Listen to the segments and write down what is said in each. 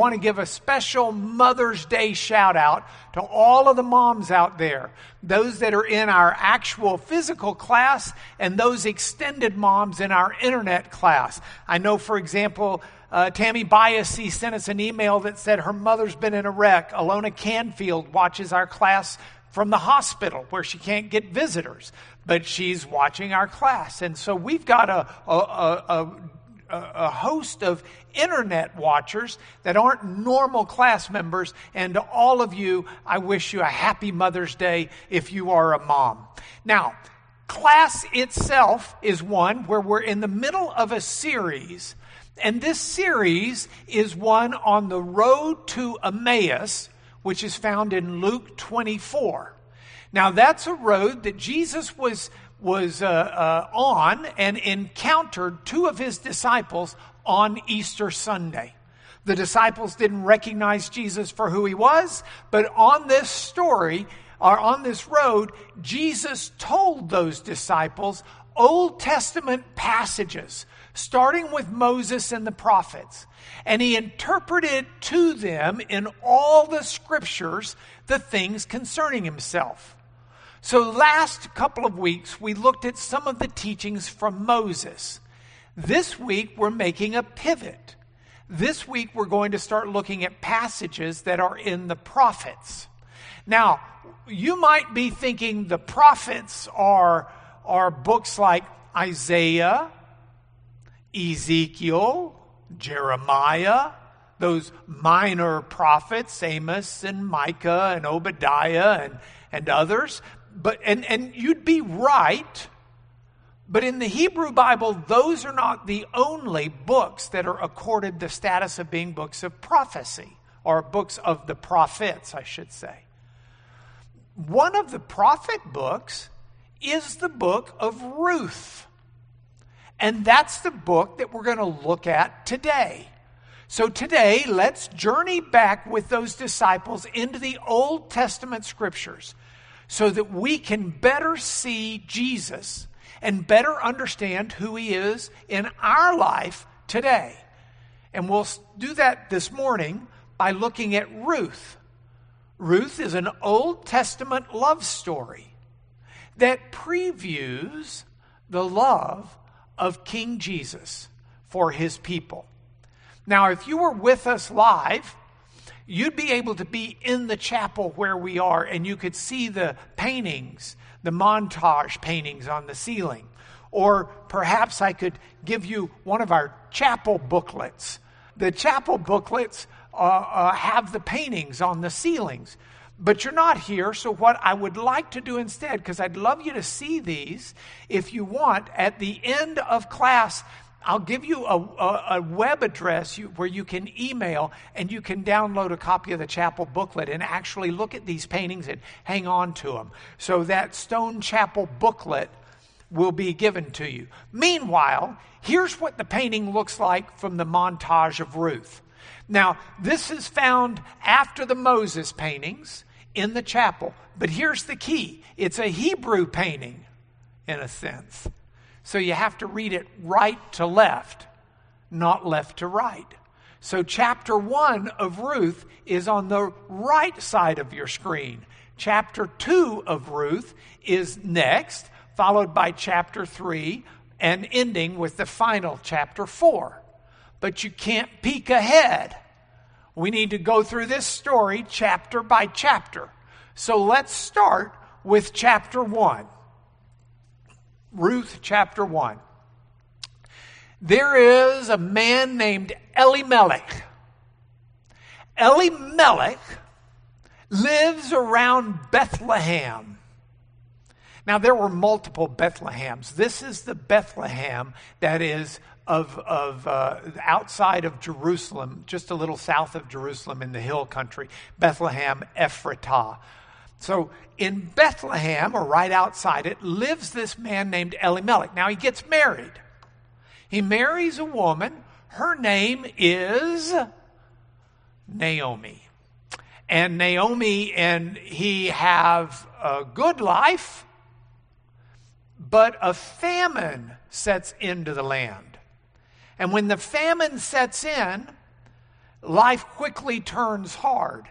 want to give a special Mother's Day shout out to all of the moms out there, those that are in our actual physical class and those extended moms in our internet class. I know, for example, uh, Tammy Biasi sent us an email that said her mother's been in a wreck. Alona Canfield watches our class from the hospital where she can't get visitors, but she's watching our class. And so we've got a, a, a, a, host of internet watchers that aren't normal class members. And to all of you, I wish you a happy Mother's Day if you are a mom. Now, class itself is one where we're in the middle of a series. And this series is one on the road to Emmaus which is found in Luke 24. Now, that's a road that Jesus was, was uh, uh, on and encountered two of his disciples on Easter Sunday. The disciples didn't recognize Jesus for who he was, but on this story, or on this road, Jesus told those disciples Old Testament passages starting with Moses and the prophets. And he interpreted to them in all the scriptures the things concerning himself. So, last couple of weeks, we looked at some of the teachings from Moses. This week, we're making a pivot. This week, we're going to start looking at passages that are in the prophets. Now, you might be thinking the prophets are, are books like Isaiah, Ezekiel, Jeremiah, those minor prophets, Amos and Micah and Obadiah and, and others. But, and, and you'd be right. But in the Hebrew Bible, those are not the only books that are accorded the status of being books of prophecy, or books of the prophets, I should say. One of the prophet books is the book of Ruth. And that's the book that we're going to look at today. So today, let's journey back with those disciples into the Old Testament scriptures so that we can better see Jesus and better understand who he is in our life today. And we'll do that this morning by looking at Ruth. Ruth is an Old Testament love story that previews the love of King Jesus for his people. Now, if you were with us live, you'd be able to be in the chapel where we are and you could see the paintings, the montage paintings on the ceiling. Or perhaps I could give you one of our chapel booklets. The chapel booklets uh, uh, have the paintings on the ceilings but you're not here. So, what I would like to do instead, because I'd love you to see these, if you want, at the end of class, I'll give you a, a, a web address you, where you can email and you can download a copy of the chapel booklet and actually look at these paintings and hang on to them. So, that Stone Chapel booklet will be given to you. Meanwhile, here's what the painting looks like from the montage of Ruth. Now, this is found after the Moses paintings in the chapel. But here's the key it's a Hebrew painting, in a sense. So you have to read it right to left, not left to right. So, chapter one of Ruth is on the right side of your screen. Chapter two of Ruth is next, followed by chapter three, and ending with the final chapter four. But you can't peek ahead we need to go through this story chapter by chapter. So let's start with chapter 1. Ruth chapter 1. There is a man named Elimelech. Elimelech lives around Bethlehem. Now, there were multiple Bethlehems. This is the Bethlehem that is of, of uh, outside of Jerusalem, just a little south of Jerusalem in the hill country, Bethlehem Ephratah. So in Bethlehem, or right outside it, lives this man named Elimelech. Now he gets married. He marries a woman. Her name is Naomi. And Naomi and he have a good life, but a famine sets into the land. And when the famine sets in, life quickly turns hard.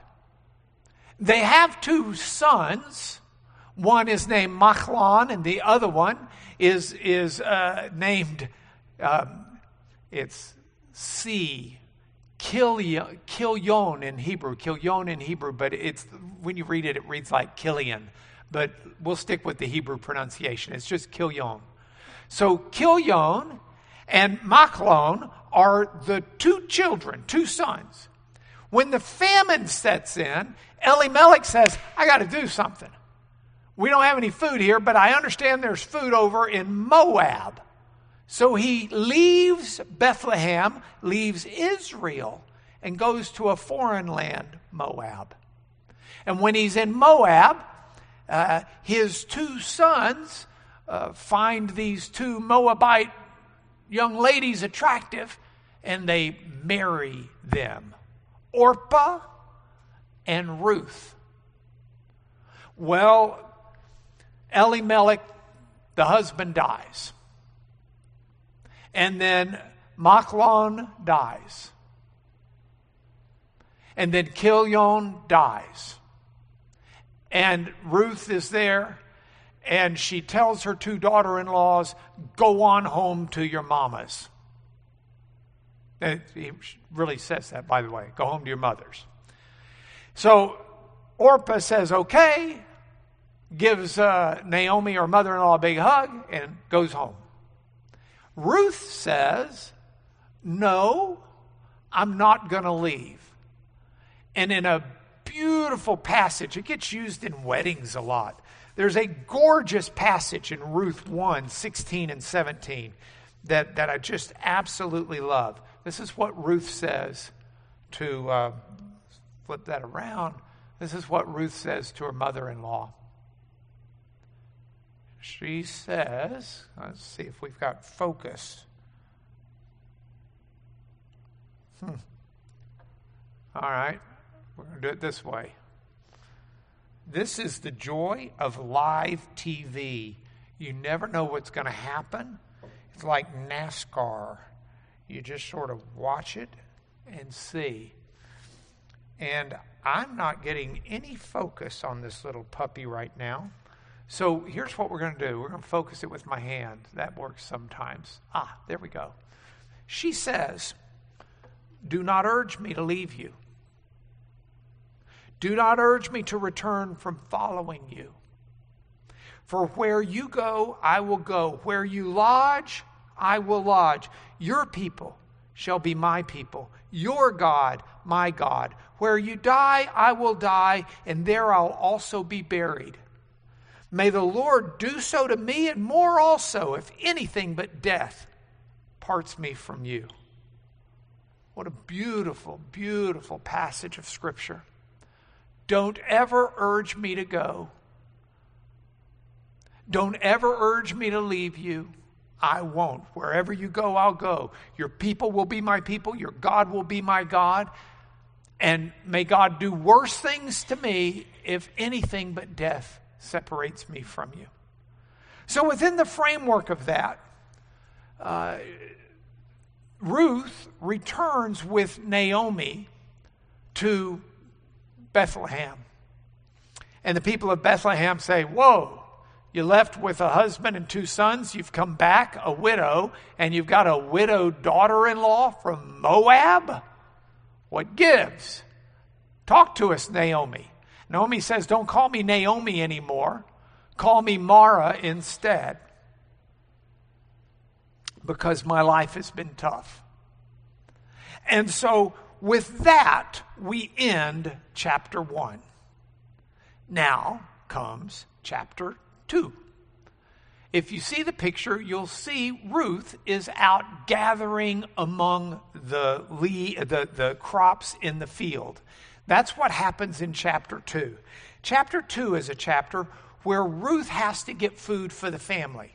They have two sons. One is named Machlon, and the other one is, is uh, named, um, it's C, Kilyon in Hebrew, Kilyon in Hebrew, but it's, when you read it, it reads like Killian. But we'll stick with the Hebrew pronunciation. It's just Kilyon. So Kilyon and Machlon are the two children, two sons. When the famine sets in, Elimelech says, I got to do something. We don't have any food here, but I understand there's food over in Moab. So he leaves Bethlehem, leaves Israel, and goes to a foreign land, Moab. And when he's in Moab, uh, his two sons uh, find these two Moabite young ladies attractive and they marry them Orpah and Ruth. Well, Elimelech, the husband, dies. And then Machlon dies. And then Kilyon dies. And Ruth is there, and she tells her two daughter in laws, Go on home to your mamas. He really says that, by the way. Go home to your mothers. So Orpah says, okay, gives uh, Naomi, her mother in law, a big hug, and goes home. Ruth says, no, I'm not going to leave. And in a beautiful passage, it gets used in weddings a lot. There's a gorgeous passage in Ruth 1 16 and 17 that, that I just absolutely love. This is what Ruth says to uh, flip that around. This is what Ruth says to her mother in law. She says, let's see if we've got focus. Hmm. All right, we're going to do it this way. This is the joy of live TV. You never know what's going to happen. It's like NASCAR. You just sort of watch it and see. And I'm not getting any focus on this little puppy right now. So here's what we're going to do we're going to focus it with my hand. That works sometimes. Ah, there we go. She says, Do not urge me to leave you. Do not urge me to return from following you. For where you go, I will go. Where you lodge, I will lodge. Your people shall be my people. Your God, my God. Where you die, I will die, and there I'll also be buried. May the Lord do so to me, and more also, if anything but death parts me from you. What a beautiful, beautiful passage of Scripture. Don't ever urge me to go. Don't ever urge me to leave you. I won't. Wherever you go, I'll go. Your people will be my people. Your God will be my God. And may God do worse things to me if anything but death separates me from you. So, within the framework of that, uh, Ruth returns with Naomi to Bethlehem. And the people of Bethlehem say, Whoa, you left with a husband and two sons. You've come back a widow, and you've got a widowed daughter in law from Moab? What gives? Talk to us, Naomi. Naomi says, Don't call me Naomi anymore. Call me Mara instead. Because my life has been tough. And so, with that, we end chapter 1. Now comes chapter 2. If you see the picture, you'll see Ruth is out gathering among the, the, the crops in the field. That's what happens in chapter 2. Chapter 2 is a chapter where Ruth has to get food for the family.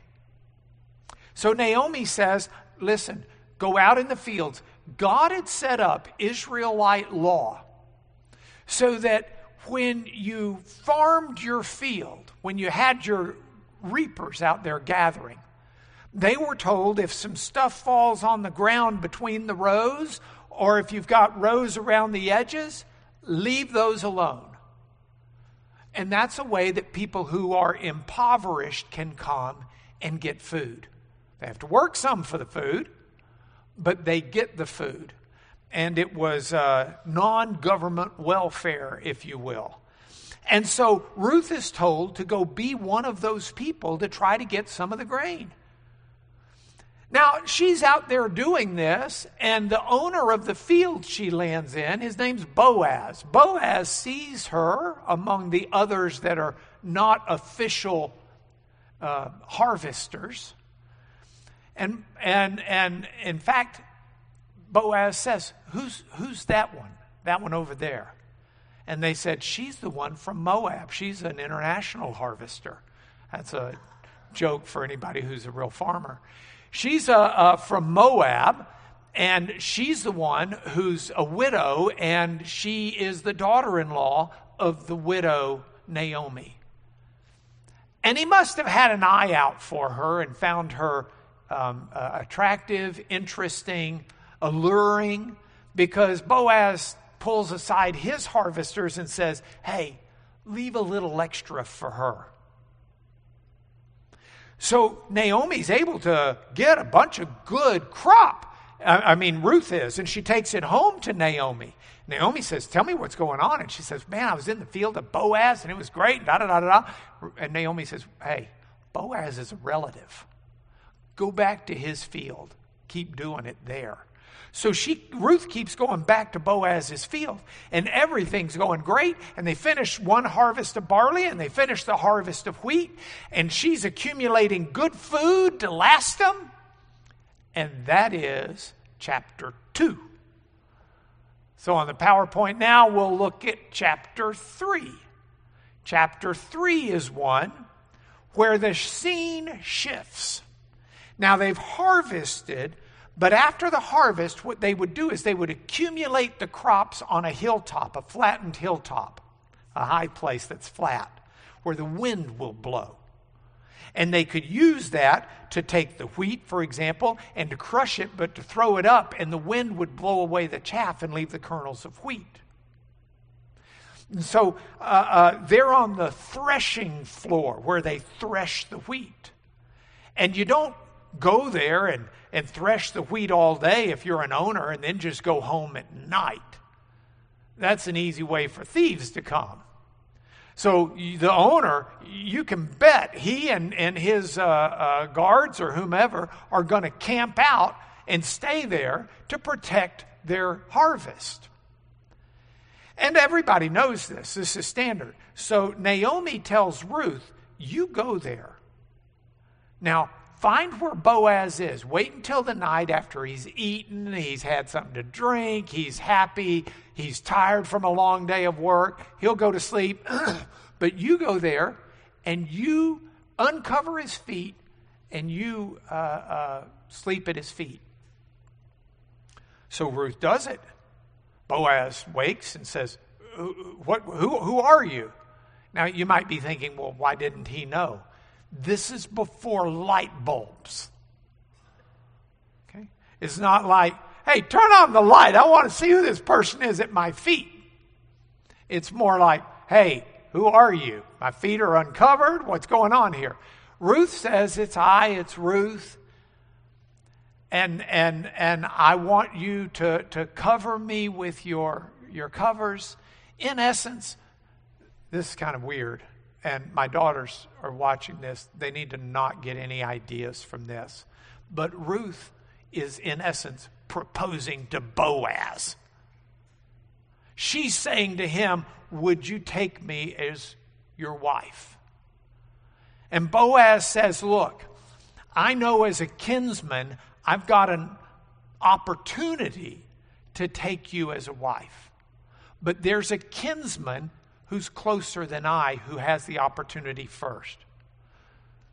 So Naomi says, Listen, go out in the fields. God had set up Israelite law so that when you farmed your field, when you had your reapers out there gathering. They were told if some stuff falls on the ground between the rows or if you've got rows around the edges, leave those alone. And that's a way that people who are impoverished can come and get food. They have to work some for the food, but they get the food. And it was uh, non government welfare, if you will. And so Ruth is told to go be one of those people to try to get some of the grain. Now, she's out there doing this, and the owner of the field she lands in, his name's Boaz. Boaz sees her among the others that are not official uh, harvesters. And, and, and in fact, Boaz says, who's, who's that one? That one over there. And they said, She's the one from Moab. She's an international harvester. That's a joke for anybody who's a real farmer. She's uh, uh, from Moab, and she's the one who's a widow, and she is the daughter in law of the widow Naomi. And he must have had an eye out for her and found her um, uh, attractive, interesting, alluring, because Boaz pulls aside his harvesters and says, Hey, leave a little extra for her. So Naomi's able to get a bunch of good crop. I mean, Ruth is, and she takes it home to Naomi. Naomi says, Tell me what's going on. And she says, Man, I was in the field of Boaz and it was great. Da, da, da, da. And Naomi says, Hey, Boaz is a relative. Go back to his field. Keep doing it there. So she, Ruth keeps going back to Boaz's field, and everything's going great. And they finish one harvest of barley, and they finish the harvest of wheat, and she's accumulating good food to last them. And that is chapter 2. So on the PowerPoint now, we'll look at chapter 3. Chapter 3 is one where the scene shifts. Now they've harvested but after the harvest, what they would do is they would accumulate the crops on a hilltop, a flattened hilltop, a high place that's flat, where the wind will blow. And they could use that to take the wheat, for example, and to crush it, but to throw it up, and the wind would blow away the chaff and leave the kernels of wheat. And so uh, uh, they're on the threshing floor where they thresh the wheat. And you don't go there and and thresh the wheat all day if you're an owner and then just go home at night. That's an easy way for thieves to come. So the owner, you can bet he and, and his uh, uh, guards or whomever are going to camp out and stay there to protect their harvest. And everybody knows this. This is standard. So Naomi tells Ruth, You go there. Now, Find where Boaz is. Wait until the night after he's eaten, he's had something to drink, he's happy, he's tired from a long day of work. He'll go to sleep. but you go there and you uncover his feet and you uh, uh, sleep at his feet. So Ruth does it. Boaz wakes and says, what, who, who are you? Now, you might be thinking, well, why didn't he know? This is before light bulbs. Okay? It's not like, hey, turn on the light. I want to see who this person is at my feet. It's more like, hey, who are you? My feet are uncovered. What's going on here? Ruth says, It's I, it's Ruth. And, and, and I want you to, to cover me with your, your covers. In essence, this is kind of weird and my daughters are watching this, they need to not get any ideas from this. But Ruth is, in essence, proposing to Boaz. She's saying to him, Would you take me as your wife? And Boaz says, Look, I know as a kinsman, I've got an opportunity to take you as a wife. But there's a kinsman who's closer than I who has the opportunity first.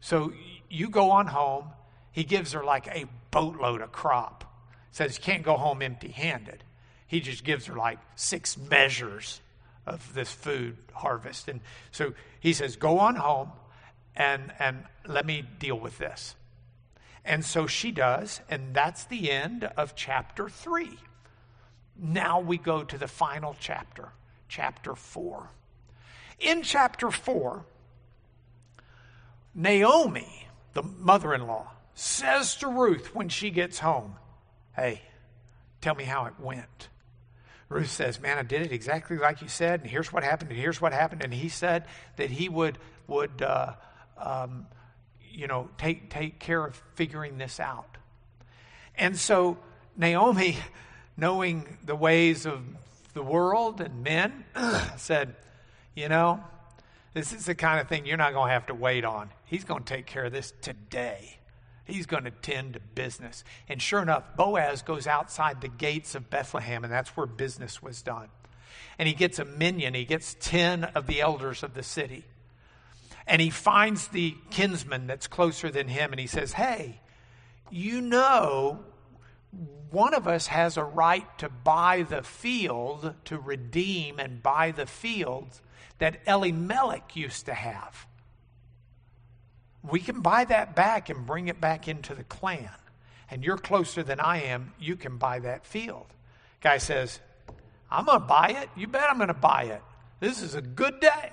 So you go on home. He gives her like a boatload of crop. Says you can't go home empty handed. He just gives her like six measures of this food harvest. And so he says, Go on home and, and let me deal with this. And so she does, and that's the end of chapter three. Now we go to the final chapter, chapter 4. In chapter 4, Naomi, the mother in law, says to Ruth when she gets home, Hey, tell me how it went. Ruth says, Man, I did it exactly like you said, and here's what happened, and here's what happened. And he said that he would, would uh, um, you know, take, take care of figuring this out. And so Naomi, knowing the ways of the world and men, said, You know, this is the kind of thing you're not going to have to wait on. He's going to take care of this today. He's going to tend to business. And sure enough, Boaz goes outside the gates of Bethlehem, and that's where business was done. And he gets a minyan, he gets 10 of the elders of the city. And he finds the kinsman that's closer than him, and he says, Hey, you know, one of us has a right to buy the field, to redeem and buy the field that Elimelech used to have we can buy that back and bring it back into the clan. And you're closer than I am, you can buy that field. Guy says, I'm going to buy it. You bet I'm going to buy it. This is a good day.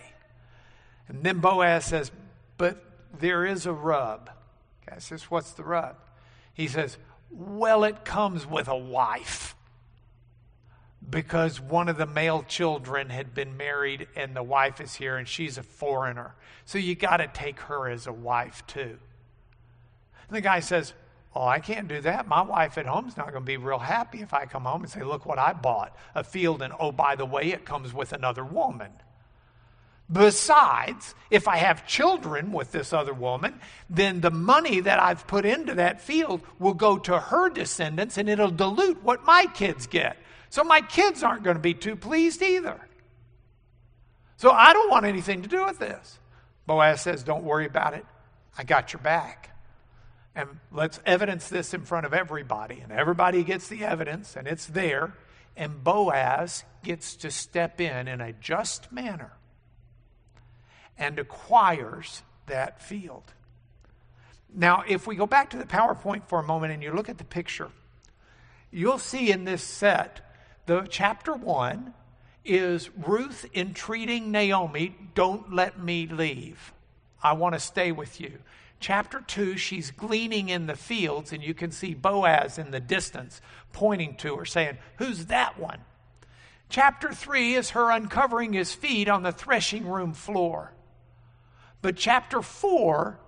And then Boaz says, But there is a rub. Guy says, What's the rub? He says, Well, it comes with a wife because one of the male children had been married and the wife is here and she's a foreigner. So you got to take her as a wife too. And the guy says, Oh, I can't do that. My wife at home's not going to be real happy if I come home and say, Look what I bought a field, and oh, by the way, it comes with another woman. Besides, if I have children with this other woman, then the money that I've put into that field will go to her descendants and it'll dilute what my kids get. So my kids aren't going to be too pleased either. So I don't want anything to do with this. Boaz says, Don't worry about it. I got your back. And let's evidence this in front of everybody. And everybody gets the evidence, and it's there. And Boaz gets to step in in a just manner and acquires that field. Now, if we go back to the PowerPoint for a moment and you look at the picture, you'll see in this set the chapter 1 is Ruth entreating Naomi, don't let me leave. I want to stay with you. Chapter 2, she's gleaning in the fields, and you can see Boaz in the distance pointing to her, saying, Who's that one? Chapter 3 is her uncovering his feet on the threshing room floor. But chapter 4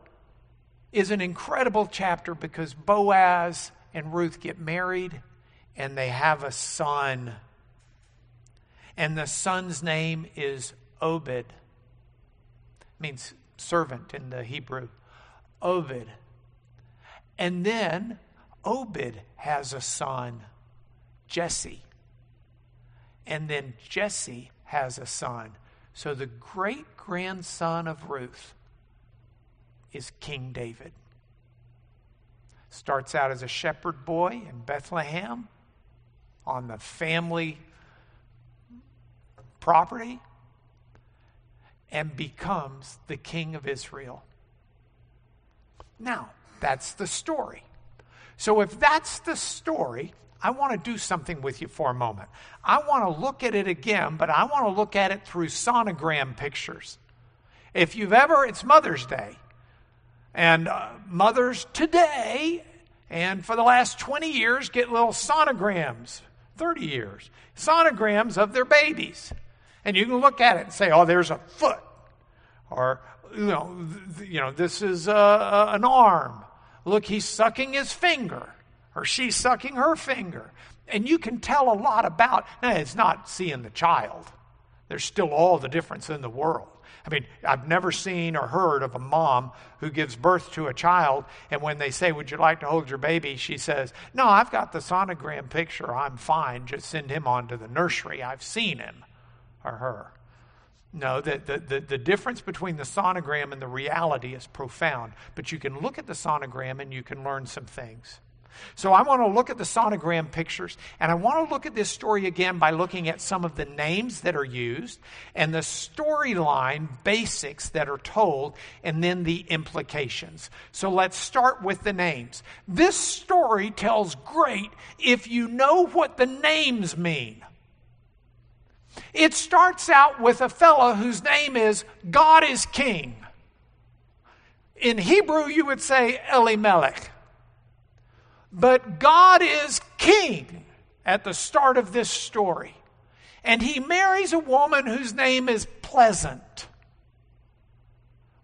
is an incredible chapter because Boaz and Ruth get married and they have a son. And the son's name is Obed. It means servant in the Hebrew. Obed. And then Obed has a son, Jesse. And then Jesse has a son. So the great grandson of Ruth is King David. Starts out as a shepherd boy in Bethlehem on the family property and becomes the king of Israel. Now, that's the story. So, if that's the story, I want to do something with you for a moment. I want to look at it again, but I want to look at it through sonogram pictures. If you've ever, it's Mother's Day. And uh, mothers today and for the last 20 years get little sonograms 30 years, sonograms of their babies. And you can look at it and say, oh, there's a foot. Or, you know, th- you know this is a, a, an arm. Look, he's sucking his finger. Or she's sucking her finger. And you can tell a lot about, now it's not seeing the child. There's still all the difference in the world. I mean, I've never seen or heard of a mom who gives birth to a child, and when they say, Would you like to hold your baby? she says, No, I've got the sonogram picture. I'm fine. Just send him on to the nursery. I've seen him or her. No, the, the, the, the, difference between the sonogram and the reality is profound. But you can look at the sonogram and you can learn some things. So I want to look at the sonogram pictures, and I want to look at this story again by looking at some of the names that are used and the storyline basics that are told, and then the implications. So let's start with the names. This story tells great if you know what the names mean. It starts out with a fellow whose name is God is King. In Hebrew, you would say Elimelech. But God is king at the start of this story. And he marries a woman whose name is Pleasant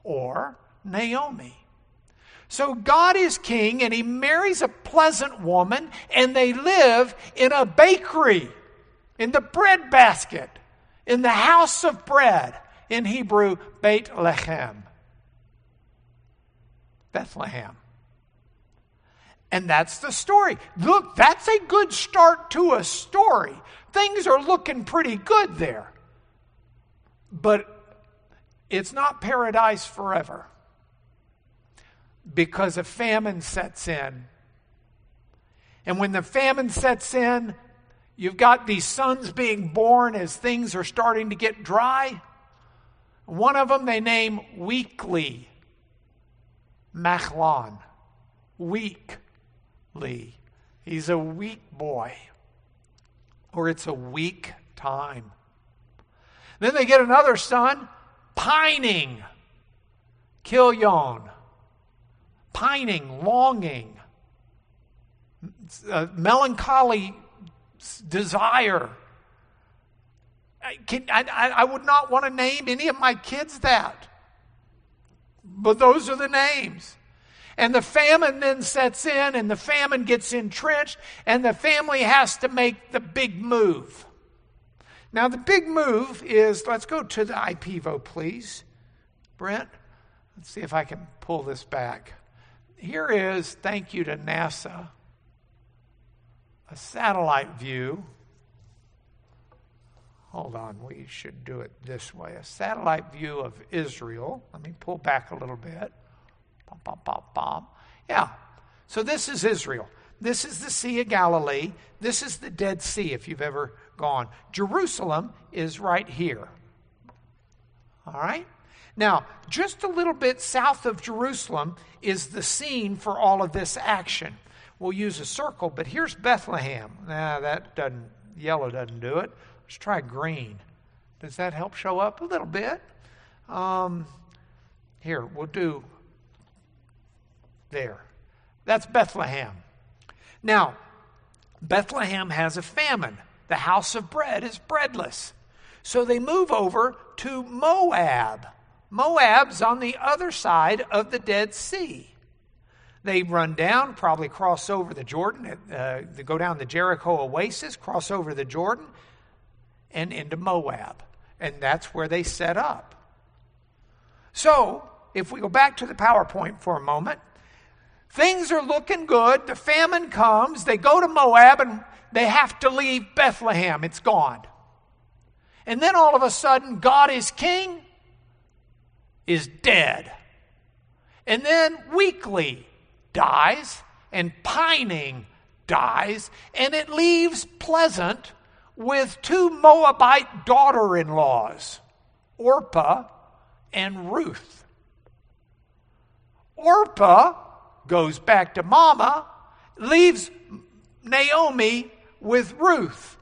or Naomi. So God is king and he marries a pleasant woman and they live in a bakery, in the bread basket, in the house of bread. In Hebrew, Beit Lechem. Bethlehem. And that's the story. Look, that's a good start to a story. Things are looking pretty good there. But it's not paradise forever because a famine sets in. And when the famine sets in, you've got these sons being born as things are starting to get dry. One of them they name Weekly, Machlon, weak. He's a weak boy, or it's a weak time. Then they get another son, pining, Chilion, pining, longing, uh, melancholy desire. I, can, I, I would not want to name any of my kids that, but those are the names. And the famine then sets in, and the famine gets entrenched, and the family has to make the big move. Now, the big move is let's go to the IPEVO, please. Brent, let's see if I can pull this back. Here is, thank you to NASA, a satellite view. Hold on, we should do it this way a satellite view of Israel. Let me pull back a little bit. Bum, bum, bum, bum. Yeah. So this is Israel. This is the Sea of Galilee. This is the Dead Sea, if you've ever gone. Jerusalem is right here. All right? Now, just a little bit south of Jerusalem is the scene for all of this action. We'll use a circle, but here's Bethlehem. Nah, that doesn't, yellow doesn't do it. Let's try green. Does that help show up a little bit? Um, here, we'll do there. That's Bethlehem. Now, Bethlehem has a famine. The house of bread is breadless. So they move over to Moab. Moab's on the other side of the Dead Sea. They run down, probably cross over the Jordan, uh, they go down the Jericho oasis, cross over the Jordan, and into Moab. And that's where they set up. So, if we go back to the PowerPoint for a moment, Things are looking good. The famine comes. They go to Moab and they have to leave Bethlehem. It's gone. And then all of a sudden, God is king, is dead. And then weakly dies, and Pining dies, and it leaves Pleasant with two Moabite daughter in laws, Orpah and Ruth. Orpah goes back to mama, leaves Naomi with Ruth.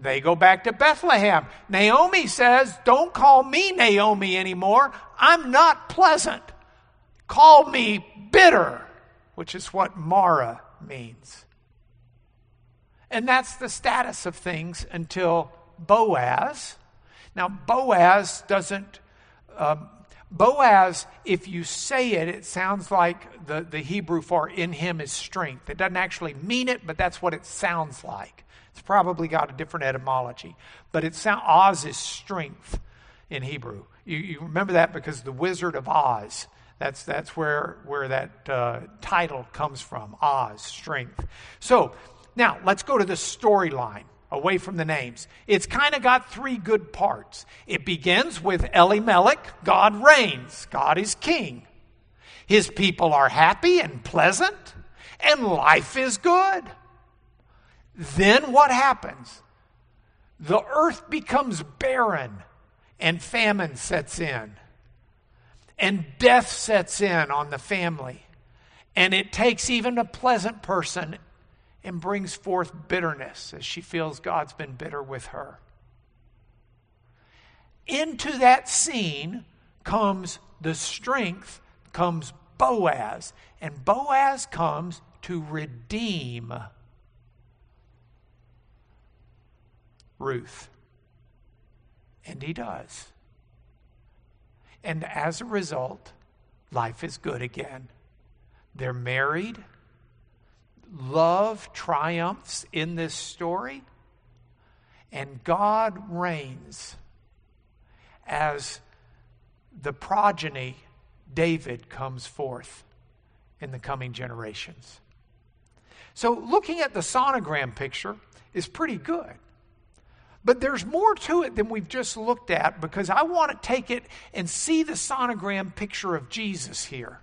They go back to Bethlehem. Naomi says, Don't call me Naomi anymore. I'm not pleasant. Call me bitter, which is what Mara means. And that's the status of things until Boaz. Now, Boaz doesn't um, Boaz, if you say it, it sounds like the, the Hebrew for in him is strength. It doesn't actually mean it, but that's what it sounds like. It's probably got a different etymology. But it sounds Oz is strength in Hebrew. You, you remember that because the Wizard of Oz. That's, that's where, where that uh, title comes from Oz, strength. So now let's go to the storyline away from the names. It's kind of got three good parts. It begins with Elimelech, God reigns, God is king. His people are happy and pleasant. and life is good. Then what happens? The earth becomes barren and famine sets in. And death sets in on the family. And it takes even a pleasant person and brings forth bitterness as she feels God's been bitter with her. Into that scene comes the strength, comes Boaz. And Boaz comes to redeem Ruth. And he does. And as a result, life is good again. They're married. Love triumphs in this story. And God reigns as the progeny, David, comes forth in the coming generations. So, looking at the sonogram picture is pretty good. But there's more to it than we've just looked at because I want to take it and see the sonogram picture of Jesus here.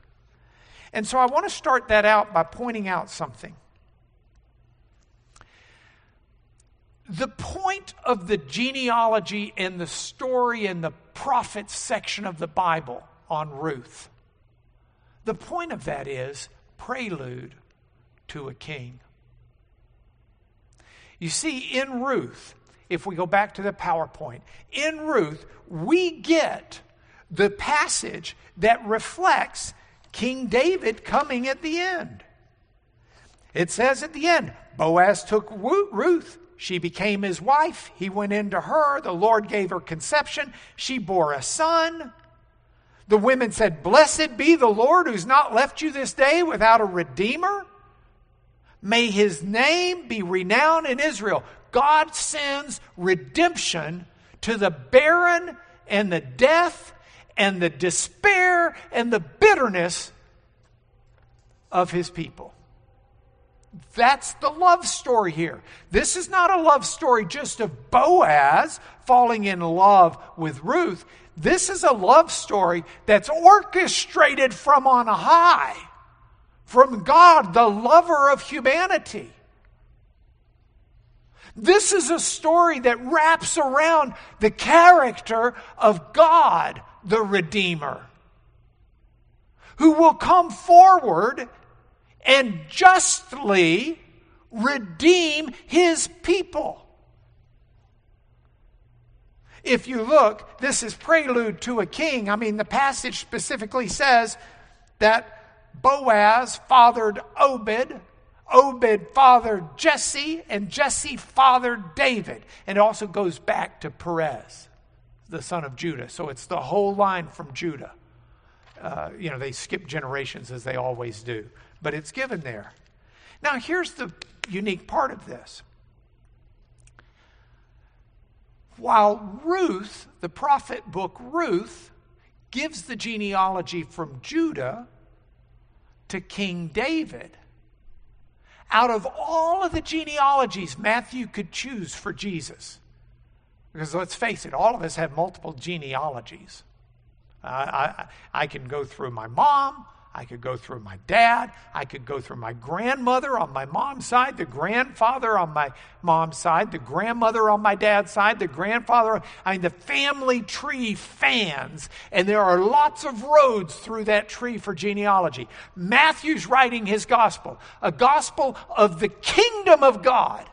And so I want to start that out by pointing out something. The point of the genealogy and the story and the prophets section of the Bible on Ruth, the point of that is prelude to a king. You see, in Ruth, if we go back to the PowerPoint, in Ruth, we get the passage that reflects King David coming at the end. It says at the end, Boaz took Ruth. She became his wife. He went into her. The Lord gave her conception. She bore a son. The women said, Blessed be the Lord who's not left you this day without a redeemer. May his name be renowned in Israel. God sends redemption to the barren and the death and the despair and the bitterness of his people. That's the love story here. This is not a love story just of Boaz falling in love with Ruth. This is a love story that's orchestrated from on high, from God, the lover of humanity. This is a story that wraps around the character of God, the Redeemer, who will come forward and justly redeem his people. If you look, this is prelude to a king. I mean, the passage specifically says that Boaz fathered Obed, Obed fathered Jesse, and Jesse fathered David. And it also goes back to Perez, the son of Judah. So it's the whole line from Judah. Uh, you know, they skip generations as they always do, but it's given there. Now, here's the unique part of this. While Ruth, the prophet book Ruth, gives the genealogy from Judah to King David, out of all of the genealogies Matthew could choose for Jesus, because let's face it, all of us have multiple genealogies. Uh, I, I can go through my mom, I could go through my dad. I could go through my grandmother on my mom's side, the grandfather on my mom's side, the grandmother on my dad's side, the grandfather. I mean, the family tree fans. And there are lots of roads through that tree for genealogy. Matthew's writing his gospel, a gospel of the kingdom of God.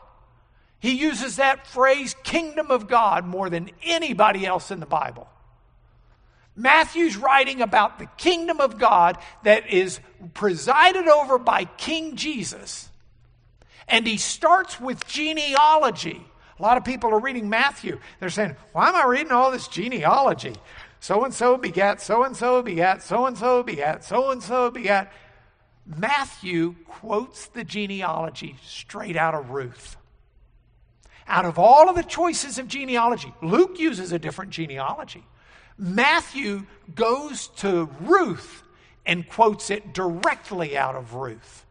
He uses that phrase, kingdom of God, more than anybody else in the Bible. Matthew's writing about the kingdom of God that is presided over by King Jesus. And he starts with genealogy. A lot of people are reading Matthew. They're saying, Why am I reading all this genealogy? So and so begat, so and so begat, so and so begat, so and so begat. Matthew quotes the genealogy straight out of Ruth. Out of all of the choices of genealogy, Luke uses a different genealogy. Matthew goes to Ruth and quotes it directly out of Ruth.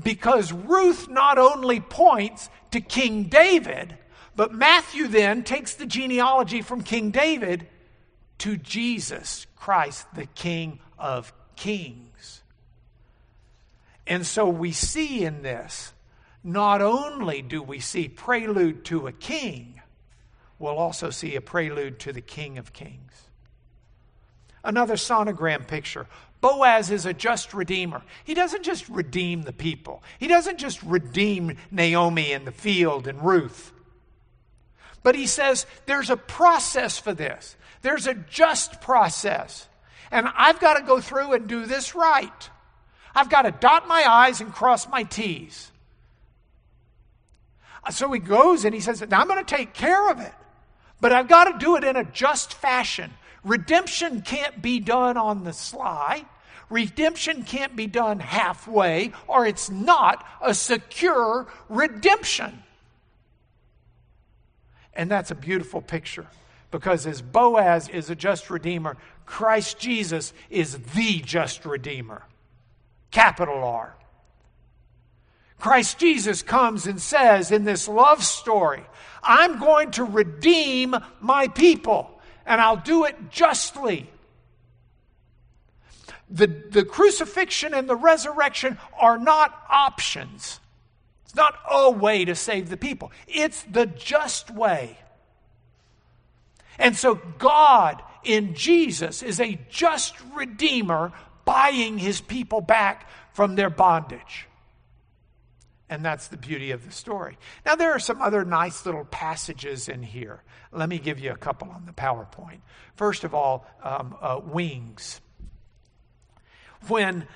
Because Ruth not only points to King David, but Matthew then takes the genealogy from King David to Jesus Christ, the King of Kings. And so we see in this, not only do we see prelude to a king, we'll also see a prelude to the King of Kings. Another sonogram picture. Boaz is a just redeemer. He doesn't just redeem the people, he doesn't just redeem Naomi in the field and Ruth. But he says there's a process for this, there's a just process. And I've got to go through and do this right. I've got to dot my I's and cross my T's. So he goes and he says, Now I'm going to take care of it, but I've got to do it in a just fashion. Redemption can't be done on the sly. Redemption can't be done halfway, or it's not a secure redemption. And that's a beautiful picture because as Boaz is a just redeemer, Christ Jesus is the just redeemer. Capital R. Christ Jesus comes and says in this love story, I'm going to redeem my people and I'll do it justly. The, the crucifixion and the resurrection are not options. It's not a way to save the people, it's the just way. And so, God in Jesus is a just redeemer buying his people back from their bondage. And that's the beauty of the story. Now, there are some other nice little passages in here. Let me give you a couple on the PowerPoint. First of all, um, uh, wings. When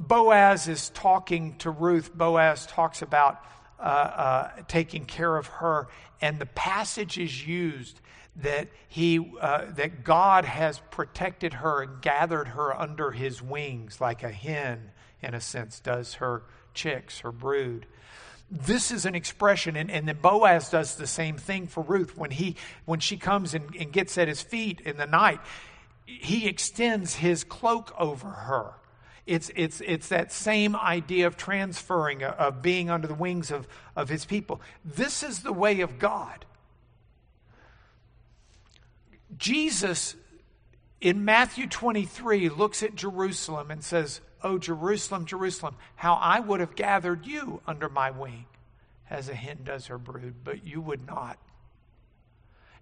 Boaz is talking to Ruth, Boaz talks about uh, uh, taking care of her, and the passage is used that he uh, that God has protected her and gathered her under his wings like a hen in a sense does her chicks, her brood. This is an expression, and, and then Boaz does the same thing for Ruth when he when she comes and, and gets at his feet in the night. He extends his cloak over her. It's, it's, it's that same idea of transferring, uh, of being under the wings of, of his people. This is the way of God. Jesus in Matthew 23 looks at Jerusalem and says, Oh, Jerusalem, Jerusalem, how I would have gathered you under my wing as a hen does her brood, but you would not.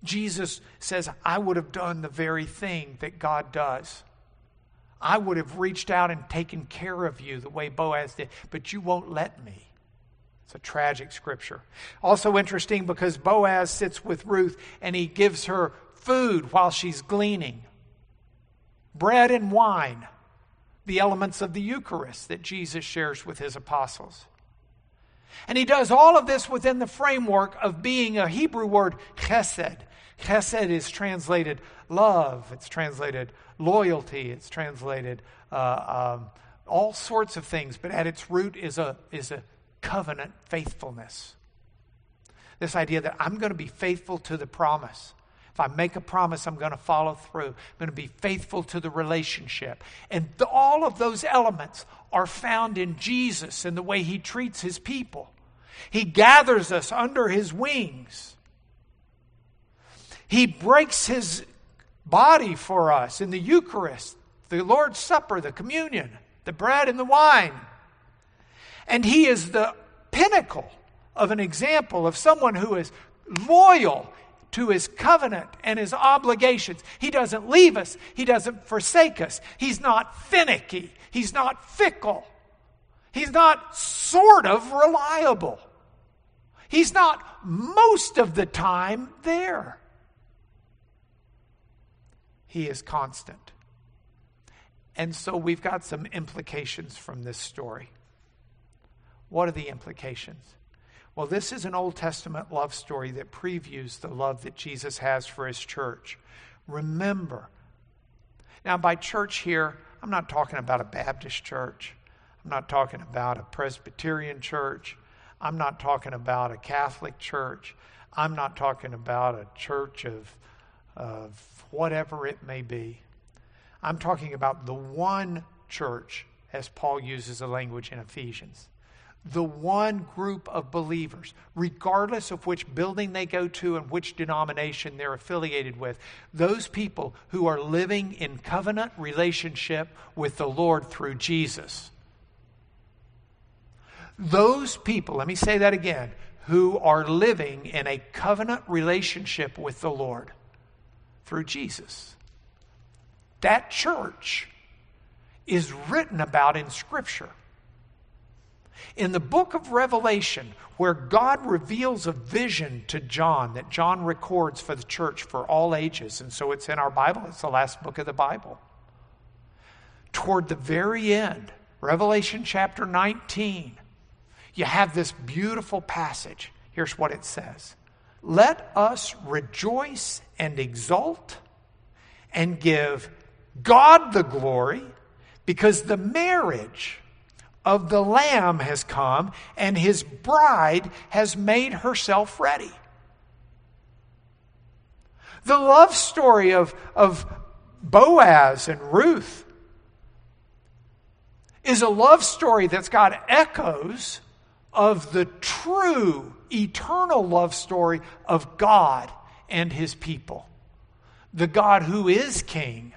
Jesus says, I would have done the very thing that God does. I would have reached out and taken care of you the way Boaz did, but you won't let me. It's a tragic scripture. Also interesting because Boaz sits with Ruth and he gives her food while she's gleaning bread and wine the elements of the Eucharist that Jesus shares with his apostles. And he does all of this within the framework of being a Hebrew word, chesed. Chesed is translated love, it's translated loyalty, it's translated uh, um, all sorts of things, but at its root is a, is a covenant faithfulness. This idea that I'm going to be faithful to the promise. If I make a promise, I'm going to follow through. I'm going to be faithful to the relationship. And the, all of those elements are found in Jesus and the way he treats his people. He gathers us under his wings. He breaks his body for us in the Eucharist, the Lord's Supper, the communion, the bread and the wine. And he is the pinnacle of an example of someone who is loyal to his covenant and his obligations. He doesn't leave us, he doesn't forsake us. He's not finicky, he's not fickle, he's not sort of reliable. He's not most of the time there. He is constant. And so we've got some implications from this story. What are the implications? Well, this is an Old Testament love story that previews the love that Jesus has for his church. Remember, now by church here, I'm not talking about a Baptist church. I'm not talking about a Presbyterian church. I'm not talking about a Catholic church. I'm not talking about a church of, of whatever it may be. I'm talking about the one church, as Paul uses the language in Ephesians the one group of believers, regardless of which building they go to and which denomination they're affiliated with, those people who are living in covenant relationship with the Lord through Jesus. Those people, let me say that again, who are living in a covenant relationship with the Lord through Jesus. That church is written about in Scripture. In the book of Revelation, where God reveals a vision to John that John records for the church for all ages, and so it's in our Bible, it's the last book of the Bible. Toward the very end, Revelation chapter 19, you have this beautiful passage. Here's what it says Let us rejoice and exult and give God the glory because the marriage of the Lamb has come, and his bride has made herself ready. The love story of, of Boaz and Ruth is a love story that's got echoes of the true eternal love story of God and his people. The God who is king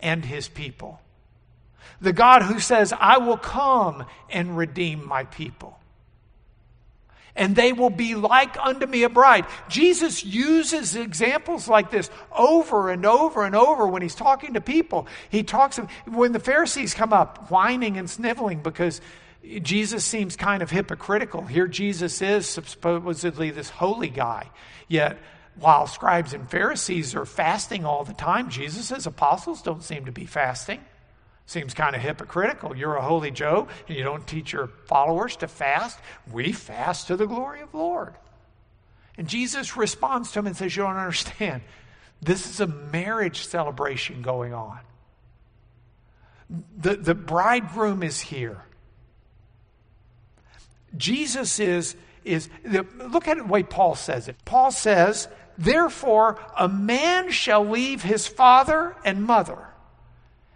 and his people. The God who says, I will come and redeem my people. And they will be like unto me a bride. Jesus uses examples like this over and over and over when he's talking to people. He talks, when the Pharisees come up whining and sniveling because Jesus seems kind of hypocritical. Here Jesus is supposedly this holy guy. Yet, while scribes and Pharisees are fasting all the time, Jesus' apostles don't seem to be fasting. Seems kind of hypocritical. You're a holy Joe and you don't teach your followers to fast. We fast to the glory of the Lord. And Jesus responds to him and says, You don't understand. This is a marriage celebration going on. The, the bridegroom is here. Jesus is, is look at the way Paul says it. Paul says, Therefore, a man shall leave his father and mother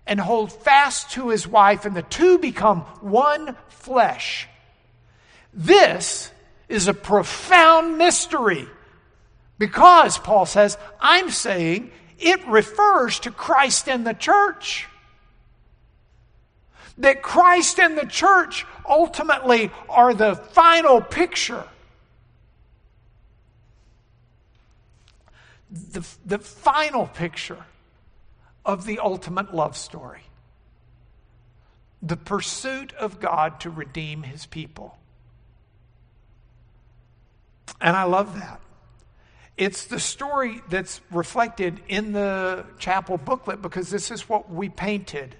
and hold fast to his wife, and the two become one flesh. This is a profound mystery because, Paul says, I'm saying it refers to Christ and the church. That Christ and the church ultimately are the final picture. The, the final picture of the ultimate love story the pursuit of God to redeem his people. And I love that. It's the story that's reflected in the chapel booklet because this is what we painted.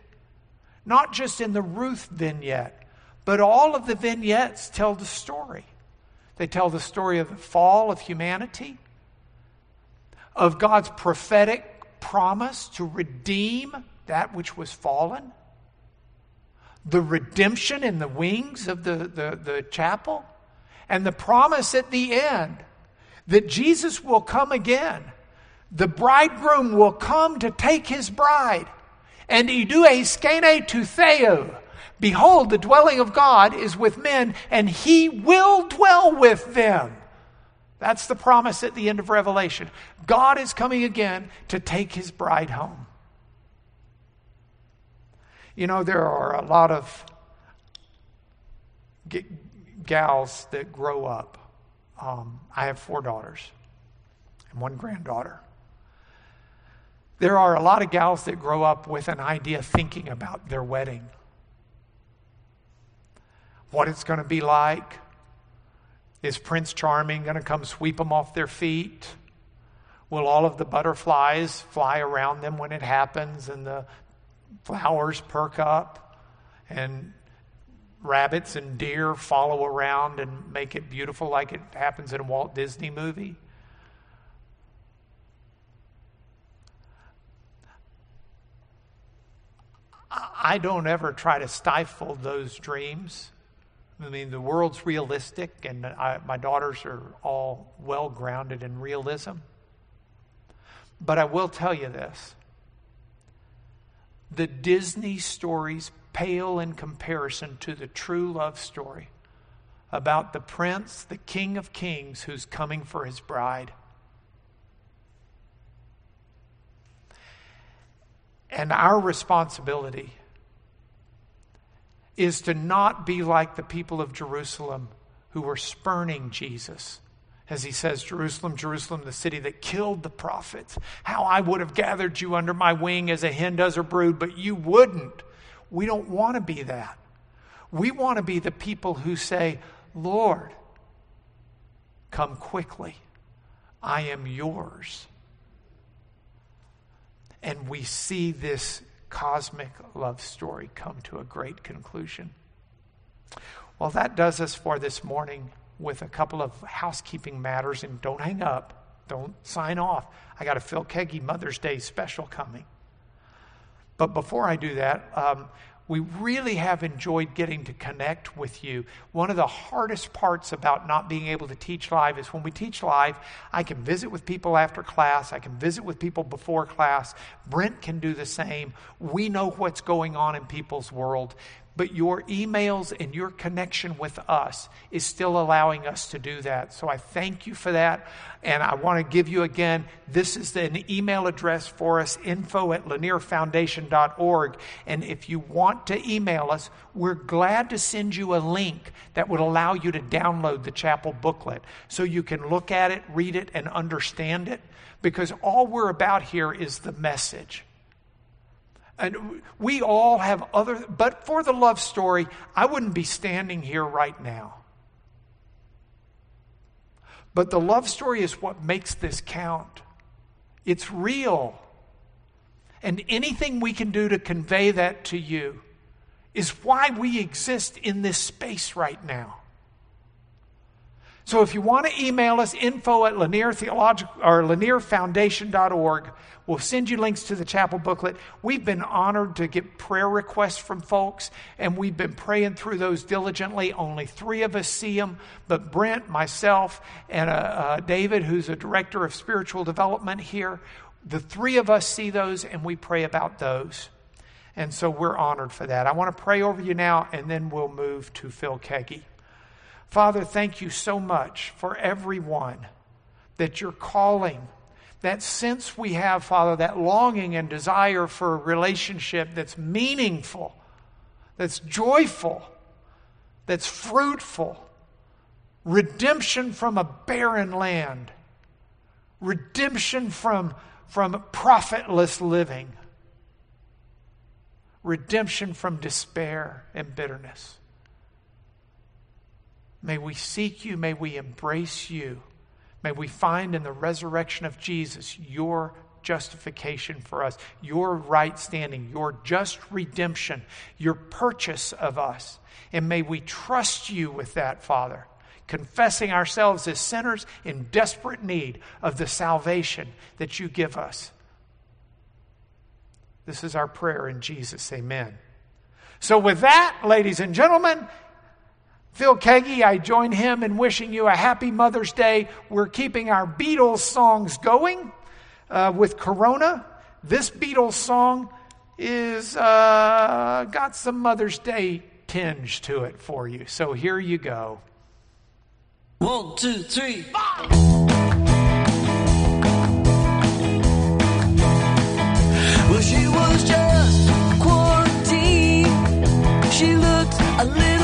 Not just in the Ruth vignette, but all of the vignettes tell the story. They tell the story of the fall of humanity, of God's prophetic promise to redeem that which was fallen, the redemption in the wings of the, the, the chapel, and the promise at the end that Jesus will come again. The bridegroom will come to take his bride. And idue skene to theo. Behold, the dwelling of God is with men, and he will dwell with them. That's the promise at the end of Revelation. God is coming again to take his bride home. You know, there are a lot of g- gals that grow up. Um, I have four daughters and one granddaughter. There are a lot of gals that grow up with an idea thinking about their wedding, what it's going to be like, is Prince Charming going to come sweep them off their feet? Will all of the butterflies fly around them when it happens and the flowers perk up and rabbits and deer follow around and make it beautiful like it happens in a Walt Disney movie? I don't ever try to stifle those dreams. I mean, the world's realistic, and I, my daughters are all well grounded in realism. But I will tell you this the Disney stories pale in comparison to the true love story about the prince, the king of kings, who's coming for his bride. And our responsibility is to not be like the people of Jerusalem who were spurning Jesus. As he says, Jerusalem, Jerusalem, the city that killed the prophets. How I would have gathered you under my wing as a hen does her brood, but you wouldn't. We don't want to be that. We want to be the people who say, Lord, come quickly. I am yours. And we see this cosmic love story come to a great conclusion. Well, that does us for this morning with a couple of housekeeping matters. And don't hang up, don't sign off. I got a Phil Keaggy Mother's Day special coming. But before I do that, um, we really have enjoyed getting to connect with you. One of the hardest parts about not being able to teach live is when we teach live, I can visit with people after class, I can visit with people before class. Brent can do the same. We know what's going on in people's world but your emails and your connection with us is still allowing us to do that. So I thank you for that. And I want to give you again this is an email address for us info at lanierfoundation.org. And if you want to email us, we're glad to send you a link that would allow you to download the chapel booklet so you can look at it, read it, and understand it. Because all we're about here is the message. And we all have other, but for the love story, I wouldn't be standing here right now. But the love story is what makes this count. It's real. And anything we can do to convey that to you is why we exist in this space right now. So if you want to email us, info at Lanier Theological or lanierfoundation.org. We'll send you links to the chapel booklet. We've been honored to get prayer requests from folks, and we've been praying through those diligently. Only three of us see them, but Brent, myself, and uh, uh, David, who's a director of spiritual development here, the three of us see those and we pray about those. And so we're honored for that. I want to pray over you now, and then we'll move to Phil Keaggy. Father, thank you so much for everyone that you're calling. That sense we have, Father, that longing and desire for a relationship that's meaningful, that's joyful, that's fruitful, redemption from a barren land, redemption from, from profitless living, redemption from despair and bitterness. May we seek you. May we embrace you. May we find in the resurrection of Jesus your justification for us, your right standing, your just redemption, your purchase of us. And may we trust you with that, Father, confessing ourselves as sinners in desperate need of the salvation that you give us. This is our prayer in Jesus. Amen. So, with that, ladies and gentlemen, Phil Keaggy, I join him in wishing you a happy Mother's Day. We're keeping our Beatles songs going uh, with Corona. This Beatles song is uh, got some Mother's Day tinge to it for you. So here you go. One, two, three. Well, she was just quarantined. She looked a little